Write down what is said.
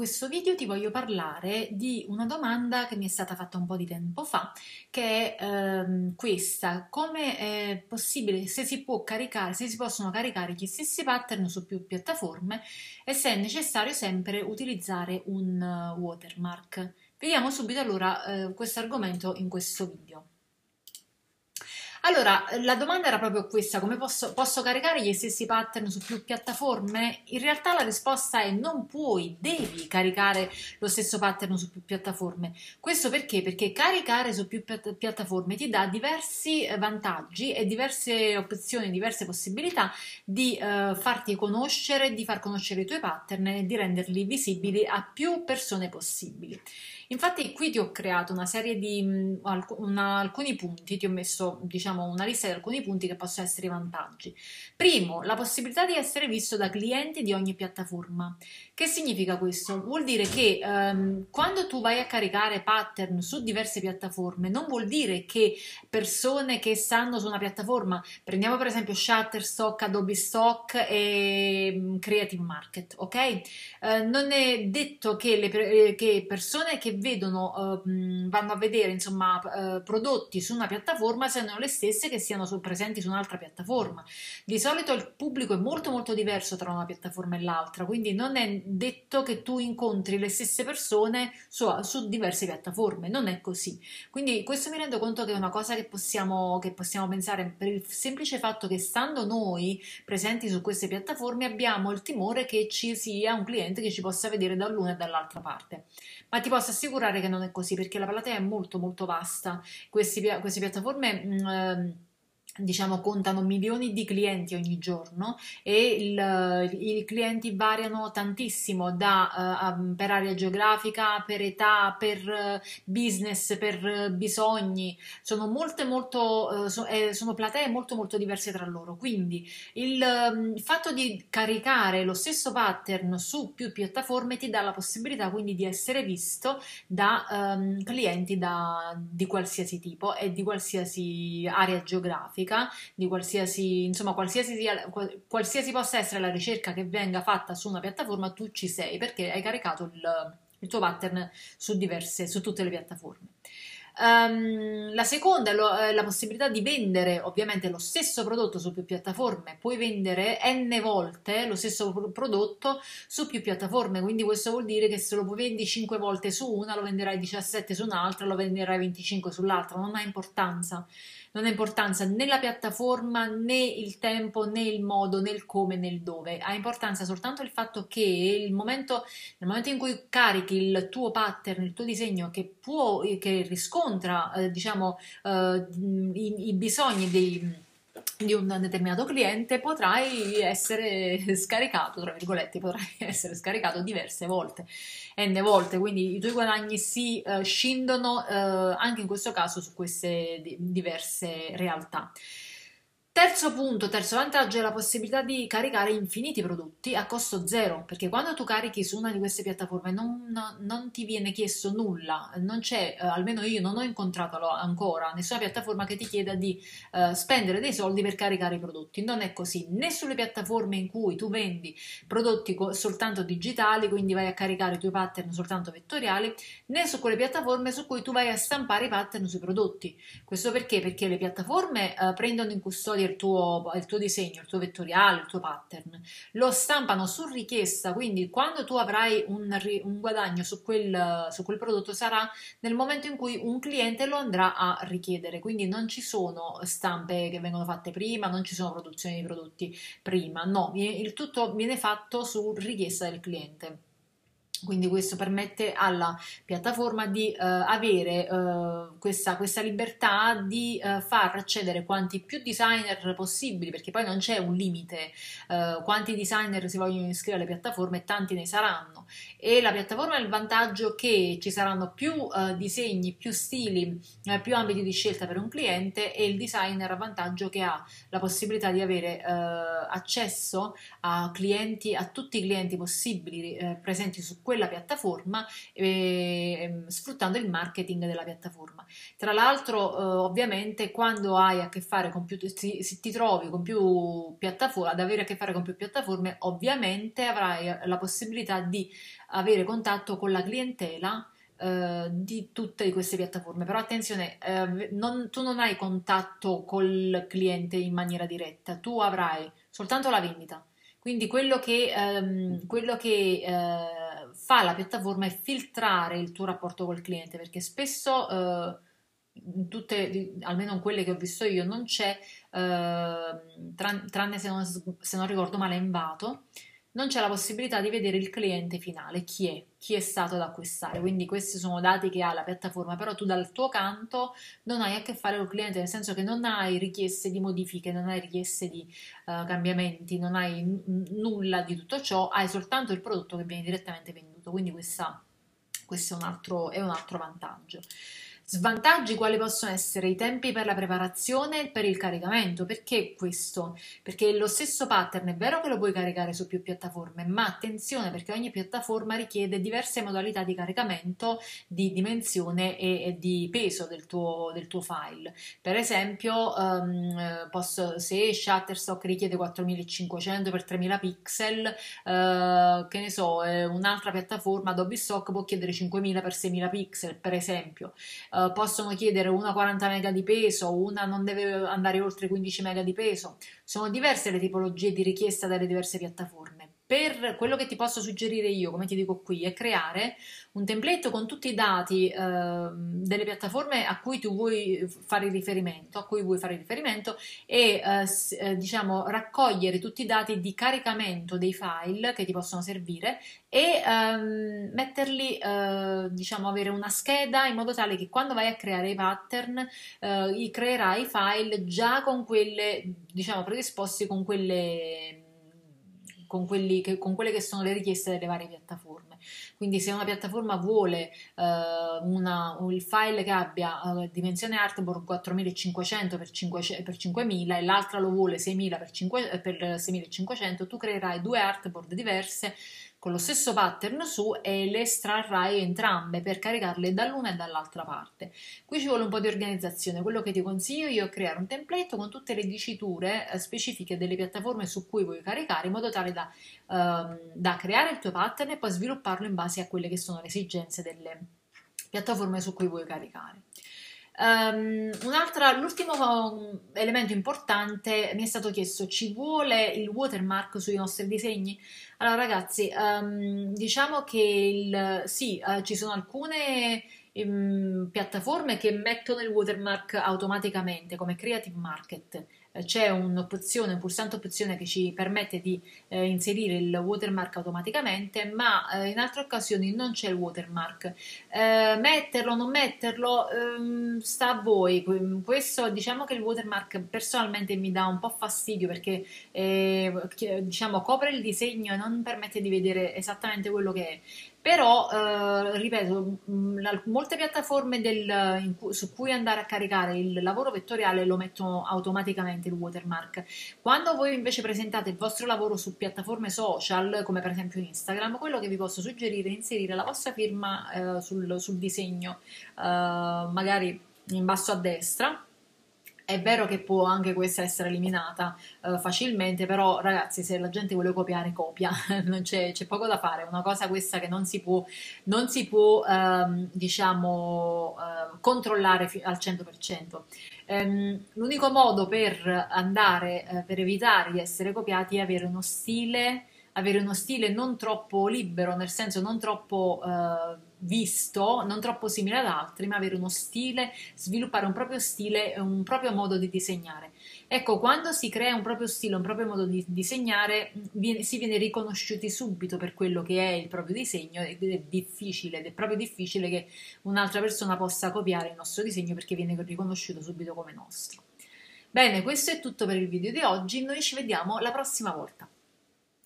questo video ti voglio parlare di una domanda che mi è stata fatta un po' di tempo fa, che è ehm, questa: come è possibile, se si può caricare, se si possono caricare gli stessi pattern su più piattaforme e se è necessario sempre utilizzare un uh, watermark. Vediamo subito allora eh, questo argomento in questo video. Allora, la domanda era proprio questa, come posso, posso, caricare gli stessi pattern su più piattaforme? In realtà la risposta è non puoi, devi caricare lo stesso pattern su più piattaforme. Questo perché? Perché caricare su più piattaforme ti dà diversi eh, vantaggi e diverse opzioni, diverse possibilità di uh, farti conoscere, di far conoscere i tuoi pattern e di renderli visibili a più persone possibili. Infatti qui ti ho creato una serie di mm, una, alcuni punti, ti ho messo diciamo una lista di alcuni punti che possono essere i vantaggi. Primo, la possibilità di essere visto da clienti di ogni piattaforma. Che significa questo? Vuol dire che um, quando tu vai a caricare pattern su diverse piattaforme, non vuol dire che persone che stanno su una piattaforma, prendiamo per esempio Shutterstock, Adobe Stock e mm, Creative Market, ok? Uh, non è detto che, le, eh, che persone che vedono, uh, vanno a vedere insomma uh, prodotti su una piattaforma siano le stesse che siano su, presenti su un'altra piattaforma. Di solito il pubblico è molto molto diverso tra una piattaforma e l'altra, quindi non è detto che tu incontri le stesse persone su, su diverse piattaforme, non è così. Quindi questo mi rendo conto che è una cosa che possiamo, che possiamo pensare per il semplice fatto che stando noi presenti su queste piattaforme abbiamo il timore che ci sia un cliente che ci possa vedere dall'una e dall'altra parte. Ma ti posso assicurare che non è così perché la platea è molto molto vasta. Questi, queste piattaforme... Mh, um, diciamo contano milioni di clienti ogni giorno e il, i clienti variano tantissimo da, uh, per area geografica, per età, per business, per bisogni, sono molte molto uh, so, eh, sono platee molto molto diverse tra loro, quindi il, um, fatto di caricare lo stesso pattern su più piattaforme ti dà la possibilità quindi di essere visto da um, clienti da, di qualsiasi tipo e di qualsiasi area geografica grafica, di qualsiasi, insomma, qualsiasi, qualsiasi possa essere la ricerca che venga fatta su una piattaforma, tu ci sei perché hai caricato il, il tuo pattern su diverse, su tutte le piattaforme. Um, la seconda è la possibilità di vendere ovviamente lo stesso prodotto su più piattaforme, puoi vendere n volte lo stesso prodotto su più piattaforme, quindi questo vuol dire che se lo vendi 5 volte su una, lo venderai 17 su un'altra, lo venderai 25 sull'altra, non ha importanza. Non ha importanza né la piattaforma né il tempo né il modo né il come né il dove, ha importanza soltanto il fatto che il momento, nel momento in cui carichi il tuo pattern, il tuo disegno che può, che riscontra eh, diciamo eh, i, i bisogni dei di un determinato cliente potrai essere scaricato, tra virgolette, potrai essere scaricato diverse volte, n volte, quindi i tuoi guadagni si uh, scendono uh, anche in questo caso su queste diverse realtà. Terzo punto, terzo vantaggio è la possibilità di caricare infiniti prodotti a costo zero, perché quando tu carichi su una di queste piattaforme non, non ti viene chiesto nulla, non c'è, eh, almeno io non ho incontrato ancora nessuna piattaforma che ti chieda di eh, spendere dei soldi per caricare i prodotti, non è così, né sulle piattaforme in cui tu vendi prodotti soltanto digitali, quindi vai a caricare i tuoi pattern soltanto vettoriali, né su quelle piattaforme su cui tu vai a stampare i pattern sui prodotti. Questo perché? Perché le piattaforme eh, prendono in custodia il tuo, il tuo disegno, il tuo vettoriale, il tuo pattern, lo stampano su richiesta, quindi quando tu avrai un, un guadagno su quel, su quel prodotto sarà nel momento in cui un cliente lo andrà a richiedere, quindi non ci sono stampe che vengono fatte prima, non ci sono produzioni di prodotti prima, no, il tutto viene fatto su richiesta del cliente. Quindi questo permette alla piattaforma di uh, avere uh, questa, questa, libertà di uh, far accedere quanti più designer possibili, perché poi non c'è un limite, quanti designer si vogliono iscrivere alle piattaforme, tanti ne saranno. E la piattaforma ha il vantaggio che ci saranno più disegni, più stili, più ambiti di scelta per un cliente e il designer ha vantaggio che ha la possibilità di avere accesso a clienti, a tutti i clienti possibili presenti su questo quella piattaforma eh, sfruttando il marketing della piattaforma. Tra l'altro, eh, ovviamente, quando hai a che fare con più, se, se ti trovi con più piattaforme, ad avere a che fare con più piattaforme, ovviamente avrai la possibilità di avere contatto con la clientela eh, di tutte queste piattaforme. Però attenzione, eh, non, tu non hai contatto col cliente in maniera diretta, tu avrai soltanto la vendita. Quindi quello che, ehm, quello che eh, fa la piattaforma è filtrare il tuo rapporto col cliente, perché spesso, eh, tutte, almeno quelle che ho visto io, non c'è, eh, tranne se non, se non ricordo male, in Vato, non c'è la possibilità di vedere il cliente finale, chi è, chi è stato ad acquistare. Quindi questi sono dati che ha la piattaforma, però tu dal tuo canto non hai a che fare col cliente, nel senso che non hai richieste di modifiche, non hai richieste di uh, cambiamenti, non hai n- nulla di tutto ciò, hai soltanto il prodotto che viene direttamente venduto. Quindi questa, questo è un altro, è un altro vantaggio. Svantaggi quali possono essere i tempi per la preparazione e per il caricamento. Perché questo? Perché lo stesso pattern è vero che lo puoi caricare su più piattaforme, ma attenzione perché ogni piattaforma richiede diverse modalità di caricamento, di dimensione e, e di peso del tuo, del tuo, file. Per esempio, um, posso, se Shutterstock richiede 4500 x 3000 pixel, uh, che ne so, un'altra piattaforma Adobe Stock può chiedere 5000 x 6000 pixel, per esempio. Uh, eh, possono chiedere una 40 mega di peso, una non deve andare oltre 15 mega di peso. Sono diverse le tipologie di richiesta dalle diverse piattaforme per quello che ti posso suggerire io, come ti dico qui, è creare un template con tutti i dati eh, delle piattaforme a cui tu vuoi fare riferimento, a cui vuoi fare riferimento e eh, eh, diciamo raccogliere tutti i dati di caricamento dei file che ti possono servire e ehm, metterli, eh, diciamo, avere una scheda in modo tale che quando vai a creare i pattern eh, creerai i file già con quelle, diciamo, predisposti con quelle con, che, con, quelle che sono le richieste delle varie piattaforme. Quindi se una piattaforma vuole uh, una, il file che abbia uh, dimensione artboard 4500 x 5000 e l'altra lo vuole 6000 x 6500, tu creerai due artboard diverse con lo stesso pattern su e le estrarrai entrambe per caricarle dall'una e dall'altra parte. Qui ci vuole un po' di organizzazione. Quello che ti consiglio io è creare un template con tutte le diciture eh, specifiche delle piattaforme su cui vuoi caricare in modo tale da, ehm, da creare il tuo pattern e poi svilupparlo in base a quelle che sono le esigenze delle piattaforme su cui vuoi caricare. Um, l'ultimo um, elemento importante mi è stato chiesto: ci vuole il watermark sui nostri disegni? Allora, ragazzi, um, diciamo che il, sì, uh, ci sono alcune um, piattaforme che mettono il watermark automaticamente, come Creative Market c'è un'opzione, un pulsante opzione che ci permette di eh, inserire il watermark automaticamente, ma eh, in altre occasioni non c'è il watermark. Eh, metterlo o non metterlo ehm, sta a voi. Questo diciamo che il watermark personalmente mi dà un po' fastidio perché eh, diciamo copre il disegno e non permette di vedere esattamente quello che è. Però, eh, ripeto, mh, molte piattaforme del, cui, su cui andare a caricare il lavoro vettoriale lo mettono automaticamente il watermark. Quando voi invece presentate il vostro lavoro su piattaforme social, come per esempio Instagram, quello che vi posso suggerire è inserire la vostra firma eh, sul, sul, disegno, eh, magari in basso a destra è vero che può anche questa essere eliminata uh, facilmente, però ragazzi, se la gente vuole copiare, copia, c'è, c'è, poco da fare. È una cosa questa che non si può, non si può um, diciamo, uh, controllare fi- al 100%. Um, l'unico modo per andare, uh, per evitare di essere copiati è avere uno stile, avere uno stile non troppo libero, nel senso non troppo visto, non troppo simile ad altri, ma avere uno stile, sviluppare un proprio stile un proprio modo di disegnare. Ecco, quando si crea un proprio stile, un proprio modo di disegnare, viene, si viene riconosciuti subito per quello che è il proprio disegno ed è difficile, ed è proprio difficile che un'altra persona possa copiare il nostro disegno perché viene riconosciuto subito come nostro. Bene, questo è tutto per il video di oggi, noi ci vediamo la prossima volta.